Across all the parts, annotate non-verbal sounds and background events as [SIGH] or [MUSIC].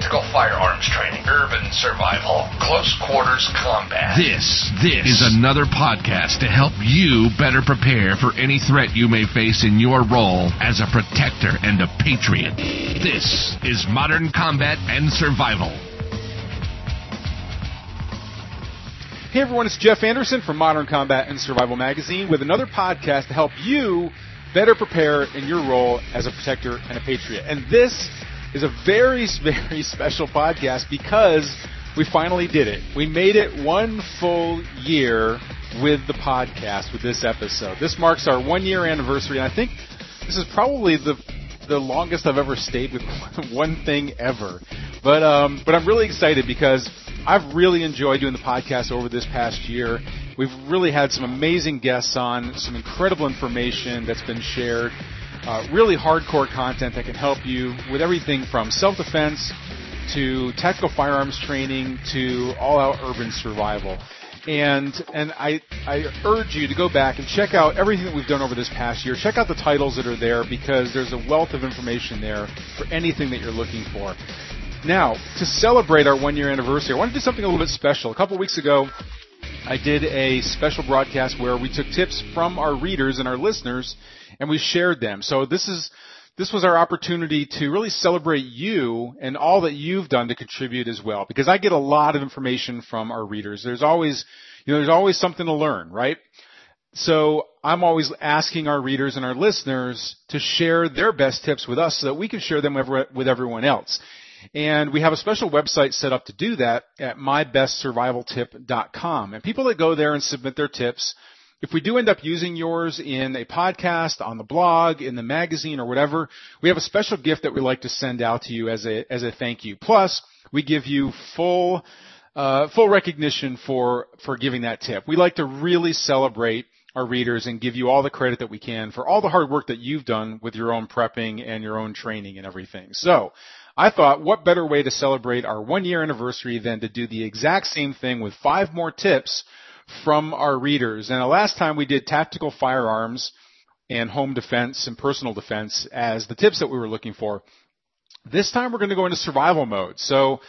Tactical firearms training, urban survival, close quarters combat. This, this is another podcast to help you better prepare for any threat you may face in your role as a protector and a patriot. This is Modern Combat and Survival. Hey everyone, it's Jeff Anderson from Modern Combat and Survival Magazine with another podcast to help you better prepare in your role as a protector and a patriot. And this is a very, [LAUGHS] very special podcast because we finally did it. We made it one full year with the podcast with this episode. This marks our one year anniversary, and I think this is probably the the longest I've ever stayed with [LAUGHS] one thing ever. But um, but I'm really excited because I've really enjoyed doing the podcast over this past year. We've really had some amazing guests on, some incredible information that's been shared uh, really hardcore content that can help you with everything from self-defense to tactical firearms training to all-out urban survival. And and I I urge you to go back and check out everything that we've done over this past year. Check out the titles that are there because there's a wealth of information there for anything that you're looking for. Now, to celebrate our one year anniversary, I want to do something a little bit special. A couple weeks ago, I did a special broadcast where we took tips from our readers and our listeners and we shared them. So this is this was our opportunity to really celebrate you and all that you've done to contribute as well because I get a lot of information from our readers. There's always you know there's always something to learn, right? So I'm always asking our readers and our listeners to share their best tips with us so that we can share them with everyone else. And we have a special website set up to do that at mybestsurvivaltip.com. And people that go there and submit their tips, if we do end up using yours in a podcast, on the blog, in the magazine, or whatever, we have a special gift that we like to send out to you as a as a thank you. Plus, we give you full uh, full recognition for for giving that tip. We like to really celebrate our readers and give you all the credit that we can for all the hard work that you've done with your own prepping and your own training and everything. So, I thought, what better way to celebrate our one year anniversary than to do the exact same thing with five more tips from our readers. And the last time we did tactical firearms and home defense and personal defense as the tips that we were looking for. This time we're going to go into survival mode. So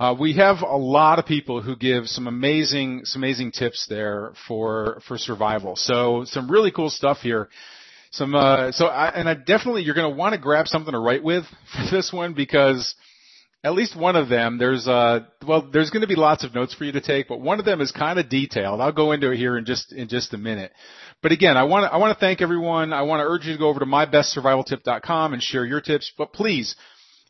uh, we have a lot of people who give some amazing, some amazing tips there for for survival. So some really cool stuff here. Some uh, so I, and I definitely you're going to want to grab something to write with [LAUGHS] for this one because at least one of them, there's uh well, there's going to be lots of notes for you to take, but one of them is kind of detailed. I'll go into it here in just in just a minute. But again, I want to I want to thank everyone. I want to urge you to go over to mybestsurvivaltip.com and share your tips. But please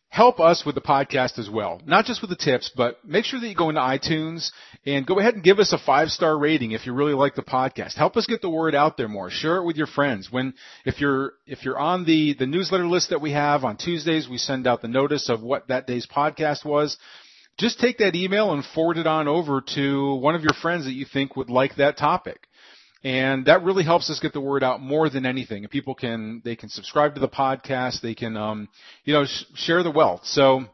help us with the podcast as well. Not just with the tips, but make sure that you go into iTunes and go ahead and give us a five star rating if you really like the podcast. Help us get the word out there more. Share it with your friends. When, if you're, if you're on the, the newsletter list that we have on Tuesdays, we send out the notice of what that day's podcast was. Just take that email and forward it on over to one of your friends that you think would like that topic and that really helps us get the word out more than anything. And people can they can subscribe to the podcast, they can um, you know sh- share the wealth. So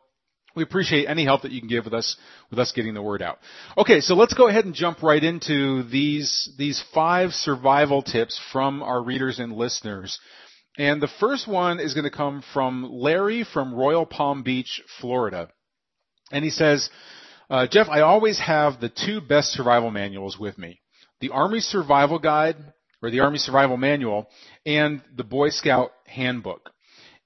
we appreciate any help that you can give with us with us getting the word out. Okay, so let's go ahead and jump right into these these five survival tips from our readers and listeners. And the first one is going to come from Larry from Royal Palm Beach, Florida. And he says, uh, Jeff, I always have the two best survival manuals with me the Army Survival Guide or the Army Survival Manual and the Boy Scout Handbook.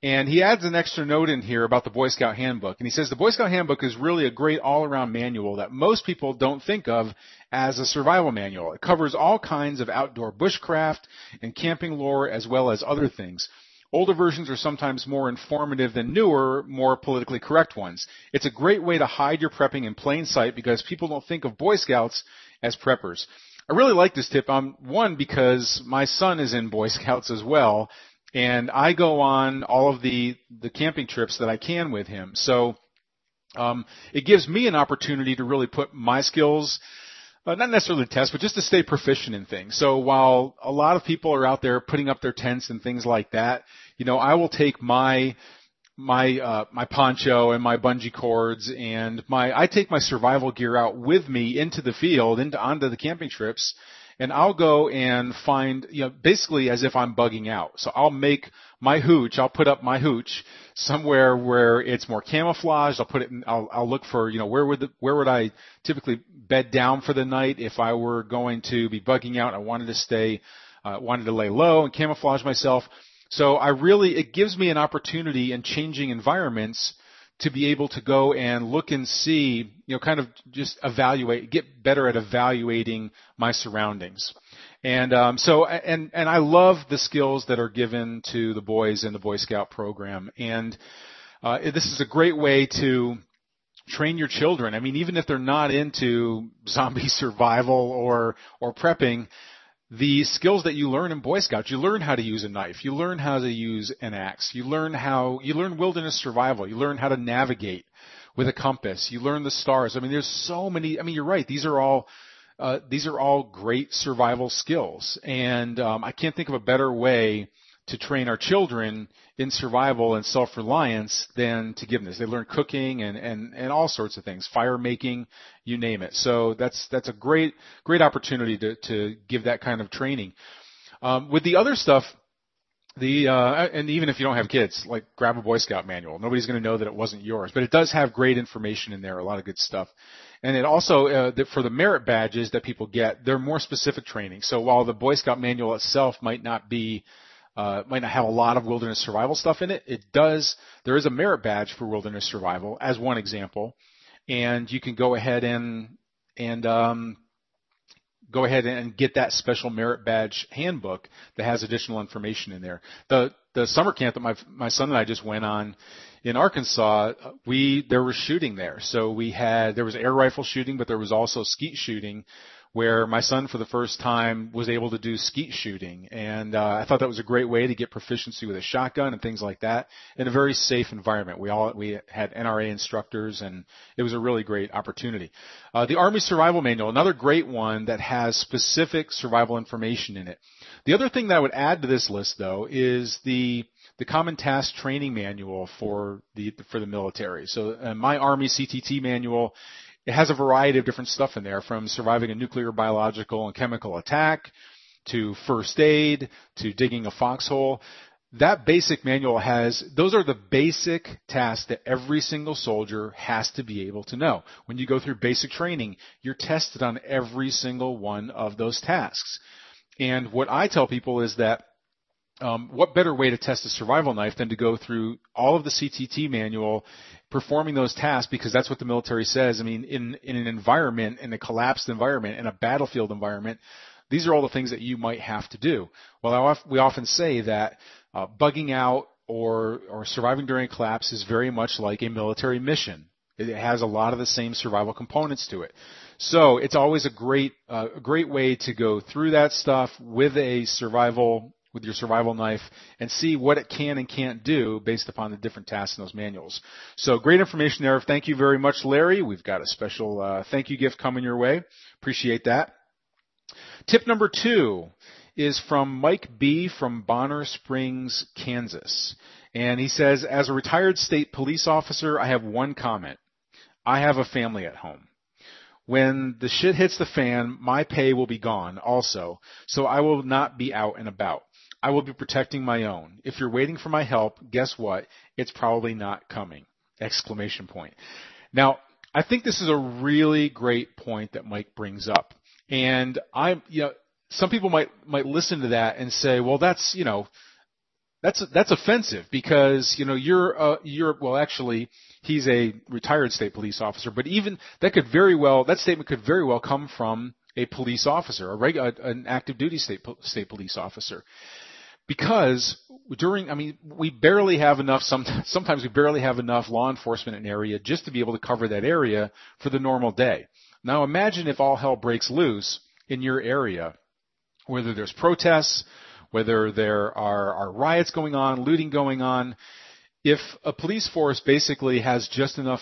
And he adds an extra note in here about the Boy Scout Handbook. And he says the Boy Scout Handbook is really a great all-around manual that most people don't think of as a survival manual. It covers all kinds of outdoor bushcraft and camping lore as well as other things. Older versions are sometimes more informative than newer, more politically correct ones. It's a great way to hide your prepping in plain sight because people don't think of Boy Scouts as preppers. I really like this tip. Um, one because my son is in Boy Scouts as well, and I go on all of the the camping trips that I can with him. So um, it gives me an opportunity to really put my skills uh, not necessarily test, but just to stay proficient in things. So while a lot of people are out there putting up their tents and things like that, you know, I will take my my uh, my poncho and my bungee cords and my I take my survival gear out with me into the field into onto the camping trips and I'll go and find, you know, basically as if I'm bugging out. So I'll make my hooch, I'll put up my hooch somewhere where it's more camouflaged. I'll put it in, I'll, I'll look for, you know, where would the, where would I typically bed down for the night if I were going to be bugging out? I wanted to stay, uh, wanted to lay low and camouflage myself. So I really, it gives me an opportunity in changing environments to be able to go and look and see, you know, kind of just evaluate, get better at evaluating my surroundings. And um, so, and and I love the skills that are given to the boys in the Boy Scout program, and uh, this is a great way to train your children. I mean, even if they're not into zombie [LAUGHS] survival or or prepping, the skills that you learn in Boy Scouts. You learn how to use a knife. You learn how to use an axe. You learn how, you learn wilderness survival. You learn how to navigate with a compass. You learn the stars. I mean, there's so many, I mean, you're right. These are all, uh, these are all great survival skills. And, um, I can't think of a better way to train our children in survival and self-reliance than to give this. They learn cooking and, and, and all sorts of things, fire making, you name it. So that's, that's a great, great opportunity to, to give that kind of training. Um, with the other stuff, the uh, and even if you don't have kids, like grab a Boy Scout manual. Nobody's going to know that it wasn't yours, but it does have great information in there, a lot of good stuff. And it also uh, the, for the merit badges that people get, they're more specific training. So while the Boy Scout manual itself might not be uh, might not have a lot of wilderness survival stuff in it. It does. There is a merit badge for wilderness survival as one example, and you can go ahead and and um, go ahead and get that special merit badge handbook that has additional information in there. The the summer camp that my my son and I just went on in Arkansas, we there was shooting there. So we had there was air rifle shooting, but there was also skeet shooting where my son for the first time was able to do skeet shooting. And uh, I thought that was a great way to get proficiency with a shotgun and things like that in a very safe environment. We all we had NRA instructors, and it was a really great opportunity. Uh, the Army Survival Manual, another great one that has specific survival information in it. The other thing that I would add to this list, though, is the the Common Task Training Manual for the for the military. So uh, my Army CTT manual it has a variety of different stuff in there from surviving a nuclear, biological, and chemical attack to first aid to digging a foxhole. That basic manual has, those are the basic tasks that every single soldier has to be able to know. When you go through basic training, you're tested on every single one of those tasks. And what I tell people is that um, what better way to test a survival knife than to go through all of the CTT manual performing those tasks because that's what the military says. I mean, in, in an environment, in a collapsed environment, in a battlefield environment, these are all the things that you might have to do. Well, we often say that uh, bugging out or, or surviving during a collapse is very much like a military mission. It has a lot of the same survival components to it. So it's always a great, uh, a great way to go through that stuff with a survival with your survival knife and see what it can and can't do based upon the different tasks in those manuals. So great information there. Thank you very much, Larry. We've got a special uh, thank you gift coming your way. Appreciate that. Tip number two is from Mike B. from Bonner Springs, Kansas. And he says, as a retired state police officer, I have one comment. I have a family at home. When the shit hits the fan, my pay will be gone also, so I will not be out and about. I will be protecting my own. If you're waiting for my help, guess what? It's probably not coming. Exclamation point. Now, I think this is a really great point that Mike brings up. And I'm, you know, some people might, might listen to that and say, well, that's, you know, that's, that's offensive because, you know, you're, uh, you're, well, actually, he's a retired state police officer, but even that could very well, that statement could very well come from a police officer, a regular, an active duty state, state police officer because during, I mean, we barely have enough, some, [LAUGHS] sometimes we barely have enough law enforcement in an area just to be able to cover that area for the normal day. Now imagine if all hell breaks loose in your area, whether there's protests, whether there are, are riots going on, looting going on. If a police force basically has just enough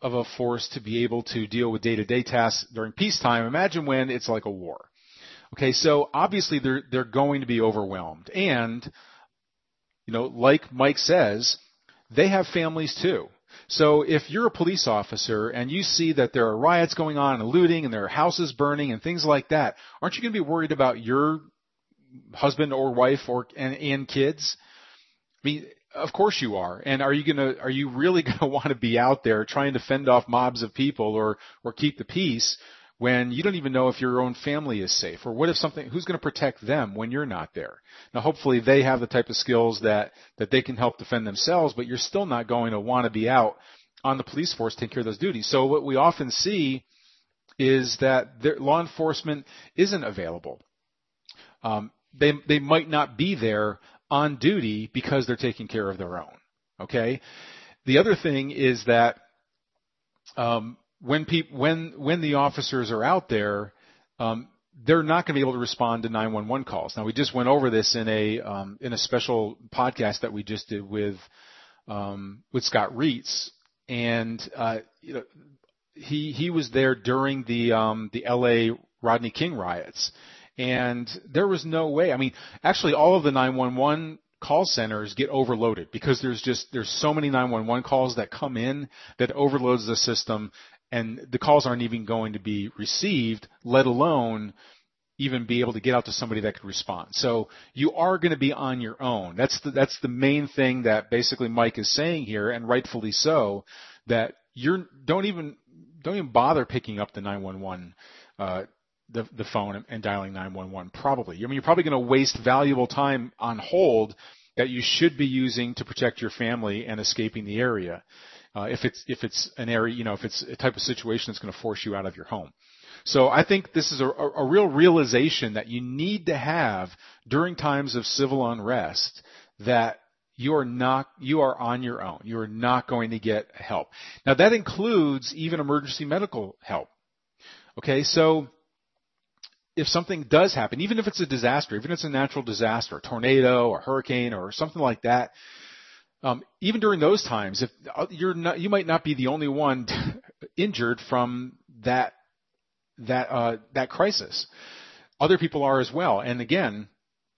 of a force to be able to deal with day-to-day tasks during peacetime. Imagine when it's like a war. Okay, so obviously they're they're going to be overwhelmed, and you know, like Mike says, they have families too. So if you're a police officer and you see that there are riots going on and looting and there are houses burning and things like that, aren't you going to be worried about your husband or wife or and, and kids? I mean, of course you are. And are you going to are you really going to want to be out there trying to fend off mobs of people or or keep the peace when you don't even know if your own family is safe or what if something who's going to protect them when you're not there? Now hopefully they have the type of skills that that they can help defend themselves but you're still not going to want to be out on the police force taking care of those duties. So what we often see is that their, law enforcement isn't available. Um, they they might not be there on duty because they're taking care of their own okay? The other thing is that um, when people when when the officers are out there, um, they're not going to be able to respond to 911 calls. Now we just went over this in a um, in a special podcast that we just did with um, with Scott Reitz, and uh, you know he he was there during the um, the L.A. Rodney King riots, and there was no way. I mean, actually, all of the 911 call centers get overloaded because there's just there's so many 911 calls that come in that overloads the system and the calls aren't even going to be received, let alone even be able to get out to somebody that could respond. So you are going to be on your own. That's the, that's the main thing that basically Mike is saying here, and rightfully so, that you're, don't even, don't even bother picking up the 911, uh, the, the phone and, dialing 911 probably. I mean, you're probably going to waste valuable time on hold that you should be using to protect your family and escaping the area uh, if it's if it's an area, you know, if it's a type of situation that's going to force you out of your home. So I think this is a, a, real realization that you need to have during times of civil unrest that you are not you are on your own. You are not going to get help. Now that includes even emergency medical help. Okay, so if something does happen, even if it's a disaster, even if it's a natural disaster, a tornado or hurricane or something like that, um, even during those times, if uh, you're not, you might not be the only one [LAUGHS] injured from that that uh, that crisis. Other people are as well. And again,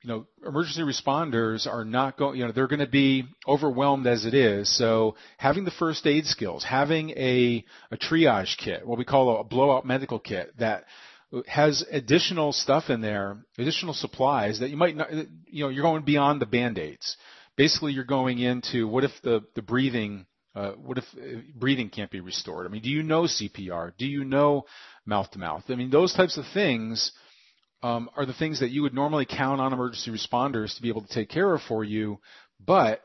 you know, emergency responders are not going. You know, they're going to be overwhelmed as it is. So having the first aid skills, having a a triage kit, what we call a blowout medical kit, that has additional stuff in there, additional supplies that you might not. You know, you're going beyond the band aids basically you're going into what if the the breathing uh, what if uh, breathing can't be restored? I mean, do you know CPR? Do you know mouth to mouth? I mean, those types of things um, are the things that you would normally count on emergency responders to be able to take care of for you. But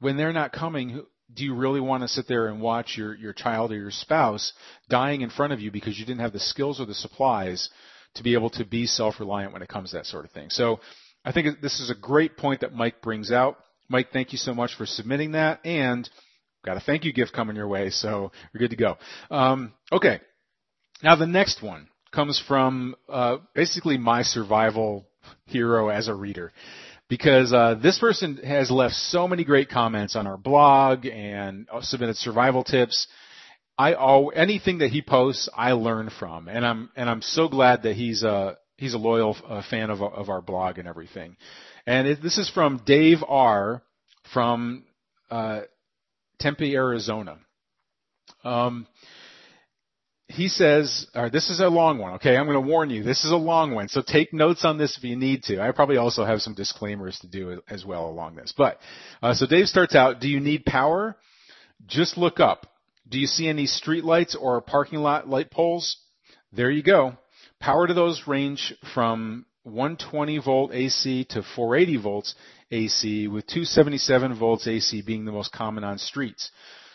when they're not coming, do you really want to sit there and watch your your child or your spouse dying in front of you because you didn't have the skills or the supplies to be able to be self-reliant when it comes to that sort of thing? So I think this is a great point that Mike brings out. Mike, thank you so much for submitting that, and got a thank you gift coming your way, so you're good to go. Um, okay, now the next one comes from uh, basically my survival hero as a reader, because uh, this person has left so many great comments on our blog and submitted survival tips. I all anything that he posts, I learn from, and I'm and I'm so glad that he's a he's a loyal uh, fan of of our blog and everything. And it, this is from Dave R. from uh, Tempe, Arizona. Um, he says, right, this is a long one, okay? I'm going to warn you, this is a long one, so take notes on this if you need to. I probably also have some disclaimers to do as well along this. But, uh, so Dave starts out, do you need power? Just look up. Do you see any street lights or parking lot light poles? There you go. Power to those range from 120 volt AC to 480 volts AC, with 277 volts AC being the most common on streets.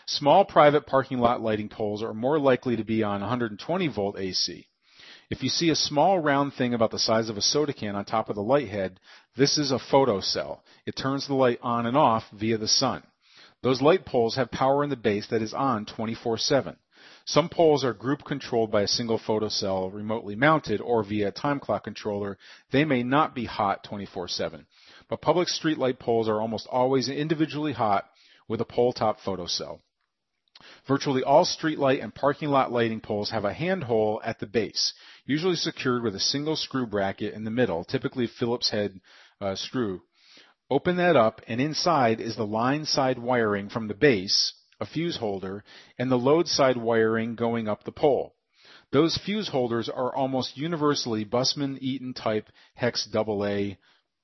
Small private parking lot lighting poles are more likely to be on 120 volt AC. If you see a small round thing about the size of a soda can on top of the light head, this is a photocell. It turns the light on and off via the sun. Those light poles have power in the base that is on 24 7. Some poles are group controlled by a single photocell remotely mounted or via a time clock controller. They may not be hot 24-7. But public streetlight poles are almost always individually hot with a pole top photocell. Virtually all streetlight and parking lot lighting poles have a handhole at the base, usually secured with a single screw bracket in the middle, typically Phillips head uh, screw. Open that up, and inside is the line side wiring from the base, a fuse holder, and the load side wiring going up the pole. Those fuse holders are almost universally Bussmann Eaton type hex AA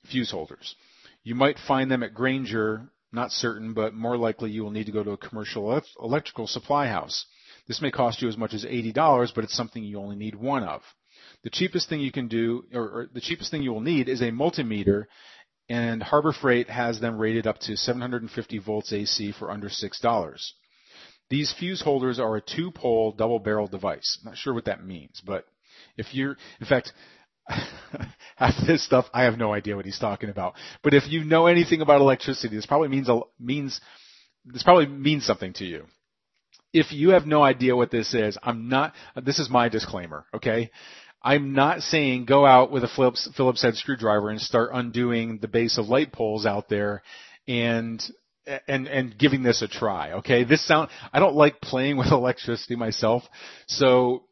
fuse holders. You might find them at Grainger not certain, but more likely you will need to go to a commercial electrical supply house. This may cost you as much as $80, but it's something you only need one of. The cheapest thing you can do, or, or the cheapest thing you will need is a multimeter, and Harbor Freight has them rated up to 750 volts AC for under $6. These fuse holders are a two-pole double-barrel device. I'm not sure what that means, but if you're, in fact, [LAUGHS] half this stuff, I have no idea what he's talking about. But if you know anything about electricity, this probably means means this probably means something to you. If you have no idea what this is, I'm not. This is my disclaimer. Okay, I'm not saying go out with a Phillips Phillips head screwdriver and start undoing the base of light poles out there, and and and giving this a try. Okay, this sound. I don't like playing [LAUGHS] with electricity myself, so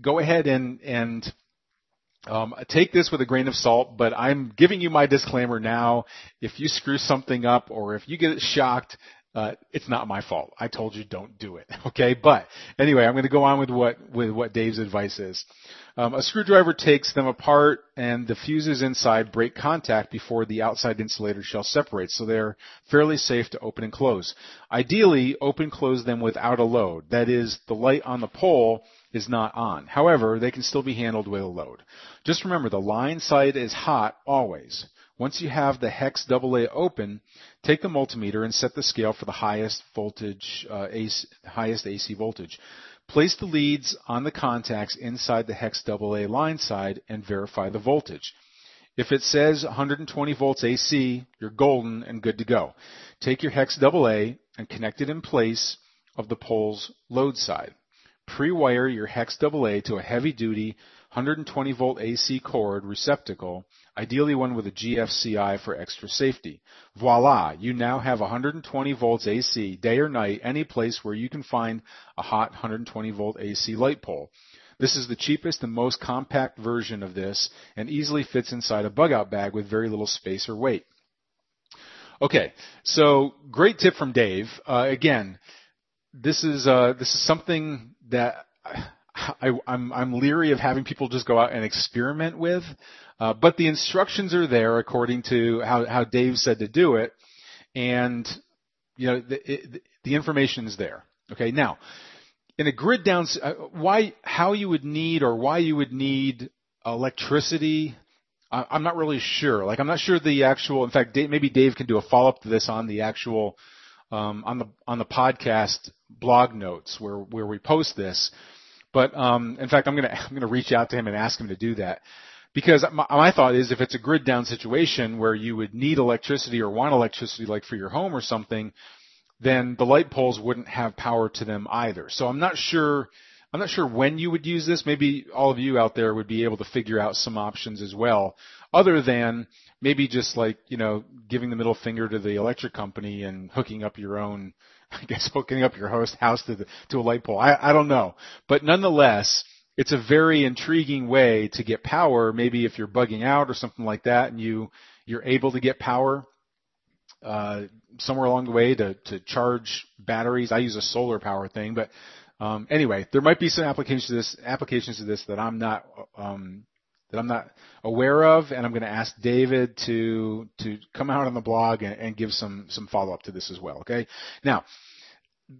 go ahead and and um, take this with a grain of salt, but I'm giving you my disclaimer now. If you screw something up or if you get shocked, uh, it's not my fault. I told you don't do it. [LAUGHS] Okay, but anyway, I'm going to go on with what with what Dave's advice is. Um, a screwdriver takes them apart, and the fuses inside break contact before the outside insulator shell separates, so they're fairly safe to open and close. Ideally, open close them without a load. That is, the light on the pole is not on. However, they can still be handled with a load. Just remember the line side is hot always. Once you have the hex AA open, take the multimeter and set the scale for the highest voltage, uh, AC, highest AC voltage. Place the leads on the contacts inside the hex AA line side and verify the voltage. If it says 120 volts AC, you're golden and good to go. Take your hex AA and connect it in place of the pole's load side. Pre-wire your hex AA to a heavy-duty 120 volt AC cord receptacle, ideally one with a GFCI for extra safety. Voila, you now have 120 volts AC day or night any place where you can find a hot 120 volt AC light pole. This is the cheapest and most compact version of this and easily fits inside a bug out bag with very little space or weight. Okay, so great tip from Dave. Uh, again, this is uh, this is something that I, I'm, I'm leery of having people just go out and experiment with, uh, but the instructions are there according to how, how Dave said to do it, and you know the, it, the information is there. Okay, now in a grid down, uh, why how you would need or why you would need electricity. I, I'm not really sure. Like I'm not sure the actual. In fact, Dave, maybe Dave can do a follow up to this on the actual um, on the on the podcast blog notes where where we post this. But um, in fact, I'm gonna [LAUGHS] I'm gonna reach out to him and ask him to do that because my, my thought is if it's a grid down situation where you would need electricity or want electricity like for your home or something, then the light poles wouldn't have power to them either. So I'm not sure. I'm not sure when you would use this. Maybe all of you out there would be able to figure out some options as well, other than maybe just like, you know, giving the middle finger to the electric company and hooking up your own [LAUGHS] I guess hooking up your host house to the, to a light pole. I, I don't know, but nonetheless, it's a very intriguing way to get power. Maybe if you're bugging out or something like that, and you you're able to get power uh, somewhere along the way to to charge batteries. I use a solar power thing, but um, anyway, there might be some applications to this applications to this that I'm not um, that I'm not aware of, and I'm going to ask David to to come out on the blog and, and give some some follow up to this as well. Okay, now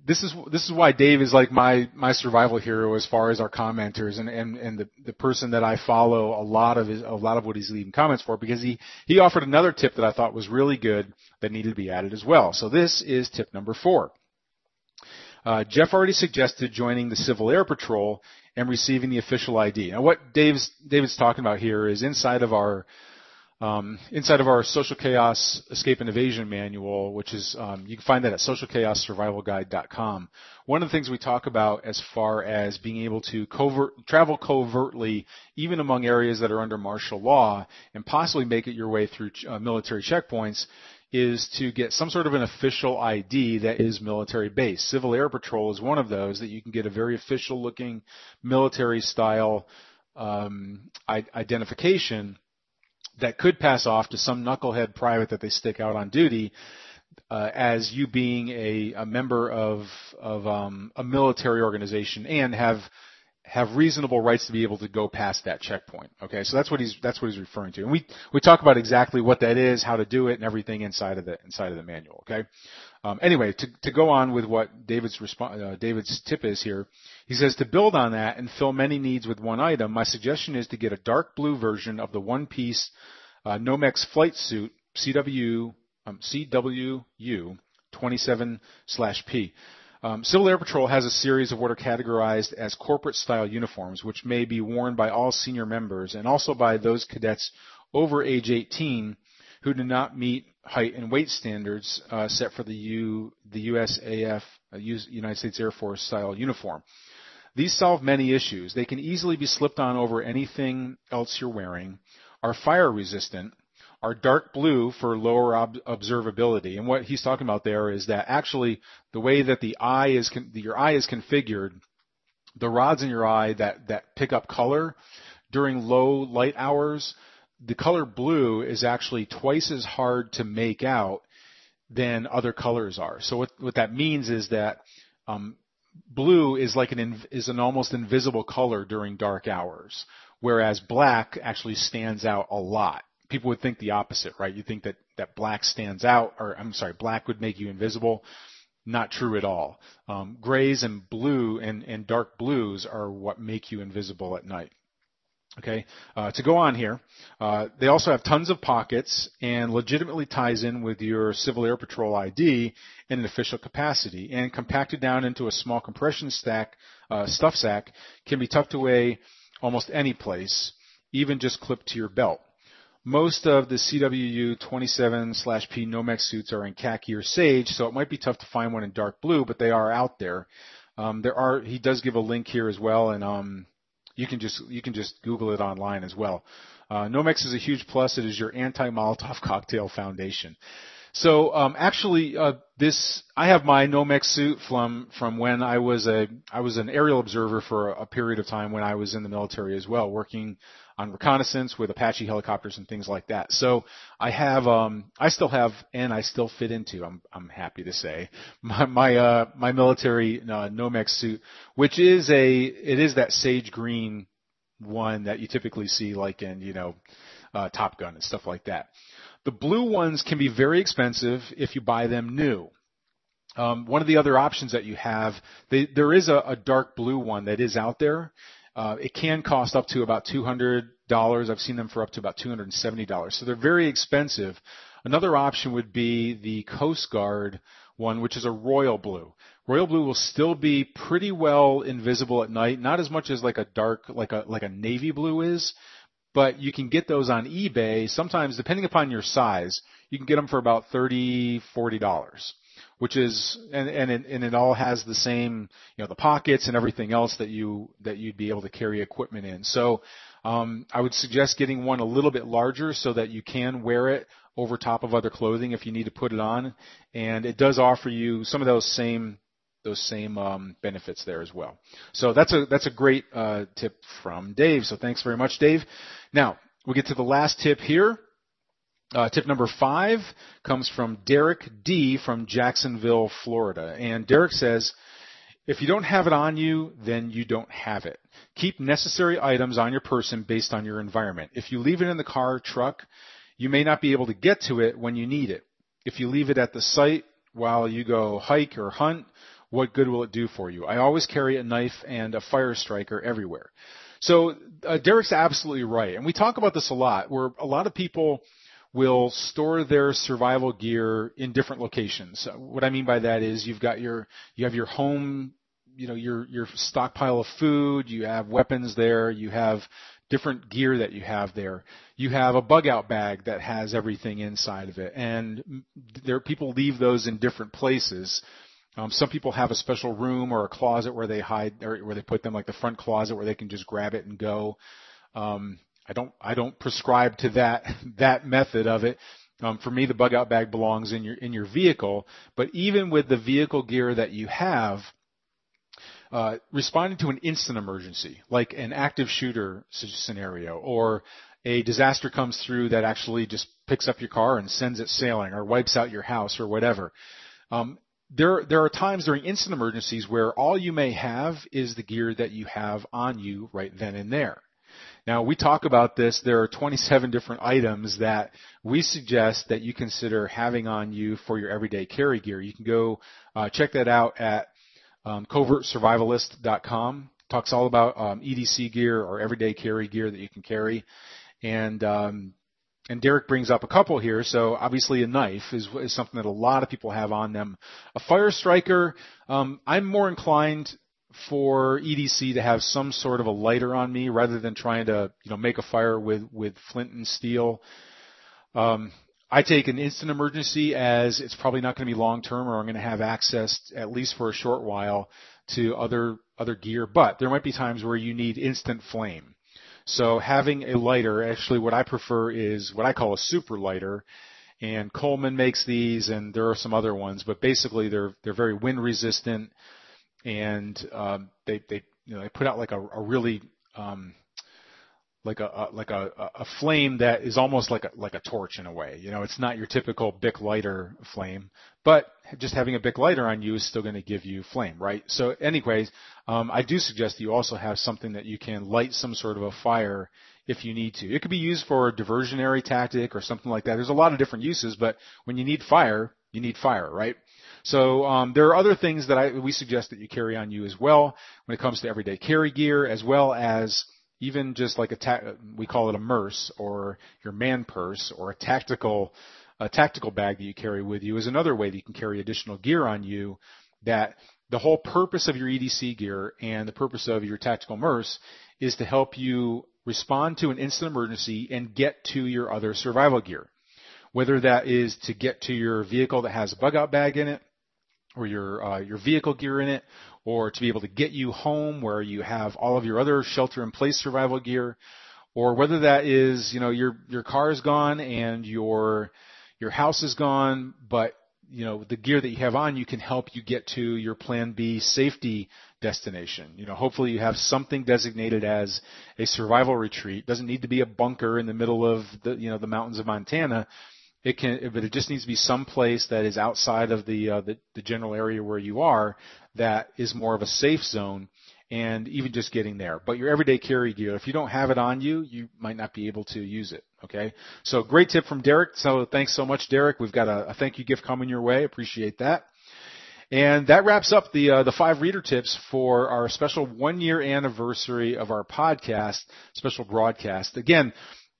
this is this is why Dave is like my my survival hero as far as our commenters and and and the the person that I follow a lot of his a lot of what he's leaving comments for because he he offered another tip that I thought was really good that needed to be added as well. So this is tip number four. Uh, Jeff already suggested joining the Civil Air Patrol and receiving the official ID. Now, what Dave's David's talking about here is inside of our um, inside of our Social Chaos Escape and Evasion Manual, which is um, you can find that at socialchaossurvivalguide.com. One of the things we talk about as far as being able to covert, travel covertly, even among areas that are under martial law, and possibly make it your way through uh, military checkpoints, is to get some sort of an official ID that is military based. Civil Air Patrol is one of those that you can get a very official looking military style um, identification that could pass off to some knucklehead private that they stick out on duty uh, as you being a, a member of of um, a military organization and have have reasonable rights to be able to go past that checkpoint. Okay, so that's what he's that's what he's referring to, and we we talk about exactly what that is, how to do it, and everything inside of the inside of the manual. Okay. Um, anyway, to to go on with what David's resp- uh, David's tip is here, he says to build on that and fill many needs with one item. My suggestion is to get a dark blue version of the one piece uh, Nomex flight suit CW um, CWU 27 slash P. Um, Civil Air Patrol has a series of what are categorized as corporate style uniforms, which may be worn by all senior members and also by those cadets over age 18 who do not meet height and weight standards uh, set for the U, the USAF, uh, United States Air Force style uniform. These solve many issues. They can easily be slipped on over anything else you're wearing, are fire resistant, are dark blue for lower ob- observability. And what he's talking about there is that actually the way that the eye is con- your eye is configured, the rods in your eye that that pick up color during low light hours, the color blue is actually twice as hard to make out than other colors are. So what what that means is that um, blue is like an is an almost invisible color during dark hours, whereas black actually stands out a lot people would think the opposite, right? You think that, that black stands out, or I'm sorry, black would make you invisible. Not true at all. Um, grays and blue and, and dark blues are what make you invisible at night. Okay, uh, to go on here, uh, they also have tons of pockets and legitimately ties in with your Civil Air Patrol ID in an official capacity. And compacted down into a small compression stack, uh, stuff sack, can be tucked away almost any place, even just clipped to your belt. Most of the CWU 27 slash P Nomex suits are in khaki or sage, so it might be tough to find one in dark blue, but they are out there. Um, there are, he does give a link here as well, and um, you can just you can just Google it online as well. Uh, Nomex is a huge plus. It is your anti-Molotov [LAUGHS] cocktail foundation. So um, actually, uh, this I have my Nomex suit from from when I was a I was an aerial observer for a, a period of time when I was in the military as well, working on reconnaissance with Apache helicopters and things like that. So I have, um, I still have, and I still fit into. I'm, I'm happy to say [LAUGHS] my my, uh, my military uh, Nomex suit, which is a, it is that sage green one that you typically see like in, you know, uh, Top Gun and stuff like that. The blue ones can be very expensive if you buy them new. Um, one of the other options that you have, they, there is a, a dark blue one that is out there, uh, it can cost up to about $200. I've seen them for up to about $270. So they're very expensive. Another option would be the Coast Guard one, which is a royal blue. Royal blue will still be pretty well invisible at night, not as much as like a dark, like a, like a navy blue is, but you can get those on eBay. Sometimes, depending upon your size, you can get them for about thirty, forty dollars which is and and it, and it all has the same you know the pockets and everything else that you that you'd be able to carry equipment in. So um, I would suggest getting one a little bit larger so that you can wear it over top of other clothing if you need to put it on, and it does offer you some of those same those same um, benefits there as well. So that's a that's a great uh, tip from Dave. So thanks very much, Dave. Now we get to the last tip here. Uh, tip number five comes from Derek D from Jacksonville, Florida. And Derek says, if you don't have it on you, then you don't have it. Keep necessary items on your person based on your environment. If you leave it in the car, truck, you may not be able to get to it when you need it. If you leave it at the site while you go hike or hunt, what good will it do for you? I always carry a knife and a fire striker everywhere. So uh, Derek's absolutely right, and we talk about this a lot. Where a lot of people will store their survival gear in different locations. What I mean by that is you've got your you have your home, you know, your your stockpile of food, you have weapons there, you have different gear that you have there. You have a bug out bag that has everything inside of it, and there people leave those in different places. Um, some people have a special room or a closet where they hide or where they put them, like the front closet where they can just grab it and go. Um, I don't I don't prescribe to that [LAUGHS] that method of it. Um, for me, the bug out bag belongs in your in your vehicle. But even with the vehicle gear that you have, uh, responding to an instant emergency, like an active shooter scenario, or a disaster comes through that actually just picks up your car and sends it sailing, or wipes out your house, or whatever. Um, there, there are times during instant emergencies where all you may have is the gear that you have on you right then and there. Now we talk about this. There are 27 different items that we suggest that you consider having on you for your everyday carry gear. You can go uh, check that out at um, covertsurvivalist.com. Talks all about um, EDC gear or everyday carry gear that you can carry, and um, and Derek brings up a couple here. So obviously a knife is, is something that a lot of people have on them. A fire striker, um, I'm more inclined for EDC to have some sort of a lighter on me rather than trying to, you know, make a fire with, with flint and steel. Um, I take an instant emergency as it's probably not going to be long term or I'm going to have access at least for a short while to other, other gear, but there might be times where you need instant flame. So having a lighter, actually what I prefer is what I call a super lighter and Coleman makes these and there are some other ones, but basically they're, they're very wind resistant and um, they they you know they put out like a, a really um, like a, a like a, a flame that is almost like a like a torch in a way. You know, it's not your typical Bic lighter flame, but just having a Bic lighter on you is still going to give you flame, right? So, anyways, um, I do suggest that you also have something that you can light some sort of a fire if you need to. It could be used for a diversionary tactic or something like that. There's a lot of different uses, but when you need fire, you need fire, right? So um, there are other things that I, we suggest that you carry on you as well when it comes to everyday carry gear, as well as even just like a ta- we call it a MERS or your man purse or a tactical a tactical bag that you carry with you is another way that you can carry additional gear on you. That the whole purpose of your EDC gear and the purpose of your tactical MERS is to help you respond to an instant emergency and get to your other survival gear. Whether that is to get to your vehicle that has a bug out bag in it, or your uh, your vehicle gear in it, or to be able to get you home where you have all of your other shelter in place survival gear, or whether that is you know your your car is gone and your your house is gone, but you know the gear that you have on you can help you get to your plan B safety destination. You know, hopefully you have something designated as a survival retreat. Doesn't need to be a bunker in the middle of the you know the mountains of Montana it can, but it just needs to be some place that is outside of the, uh, the the general area where you are that is more of a safe zone and even just getting there. But your everyday carry gear, if you don't have it on you, you might not be able to use it. Okay. So great tip from Derek. So thanks so much, Derek. We've got a, a thank you gift coming your way. Appreciate that. And that wraps up the uh, the five reader tips for our special one year anniversary of our podcast, special broadcast. Again,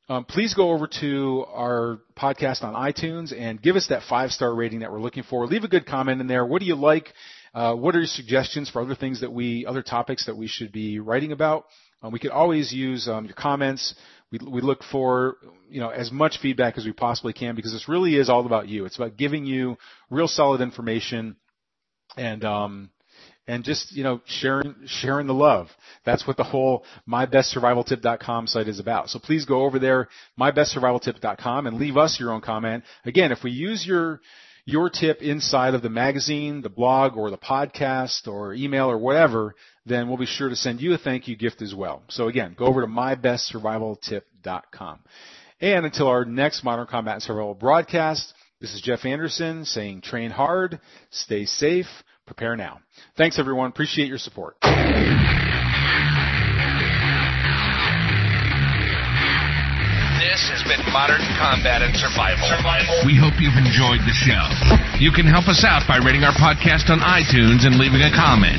um, please go over to our podcast on iTunes and give us that five star rating that we're looking for. Leave a good comment in there. What do you like? Uh, what are your suggestions for other things that we, other topics that we should be writing about? Um, we could always use um, your comments. We, we look for you know as much feedback as we possibly can because this really is all about you. It's about giving you real solid information and um, and just, you know, sharing, sharing the love. That's what the whole mybestsurvivaltip.com site is about. So please go over there, mybestsurvivaltip.com and leave us your own comment. Again, if we use your, your tip inside of the magazine, the blog, or the podcast, or email, or whatever, then we'll be sure to send you a thank you gift as well. So again, go over to mybestsurvivaltip.com. And until our next Modern Combat Survival broadcast, this is Jeff Anderson saying train hard, stay safe, Prepare now. Thanks everyone. Appreciate your support. This has been Modern Combat and Survival. Survival. We hope you've enjoyed the show. You can help us out by rating our podcast on iTunes and leaving a comment.